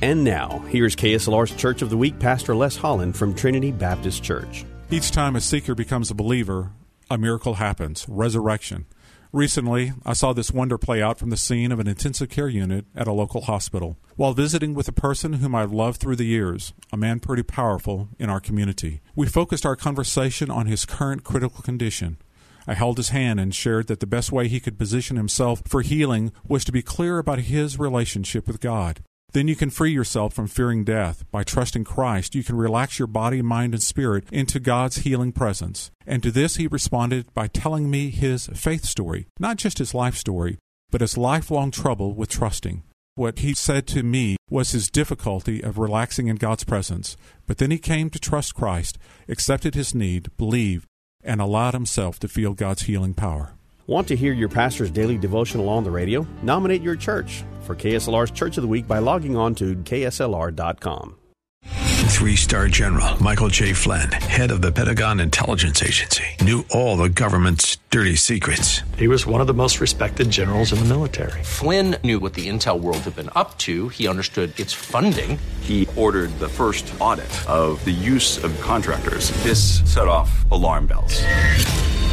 And now, here's KSLR's Church of the Week, Pastor Les Holland from Trinity Baptist Church. Each time a seeker becomes a believer, a miracle happens resurrection. Recently, I saw this wonder play out from the scene of an intensive care unit at a local hospital. While visiting with a person whom I've loved through the years, a man pretty powerful in our community, we focused our conversation on his current critical condition. I held his hand and shared that the best way he could position himself for healing was to be clear about his relationship with God. Then you can free yourself from fearing death. By trusting Christ, you can relax your body, mind, and spirit into God's healing presence. And to this, he responded by telling me his faith story, not just his life story, but his lifelong trouble with trusting. What he said to me was his difficulty of relaxing in God's presence. But then he came to trust Christ, accepted his need, believed, and allowed himself to feel God's healing power. Want to hear your pastor's daily devotional on the radio? Nominate your church for KSLR's Church of the Week by logging on to KSLR.com. Three star general Michael J. Flynn, head of the Pentagon Intelligence Agency, knew all the government's dirty secrets. He was one of the most respected generals in the military. Flynn knew what the intel world had been up to. He understood its funding. He ordered the first audit of the use of contractors. This set off alarm bells.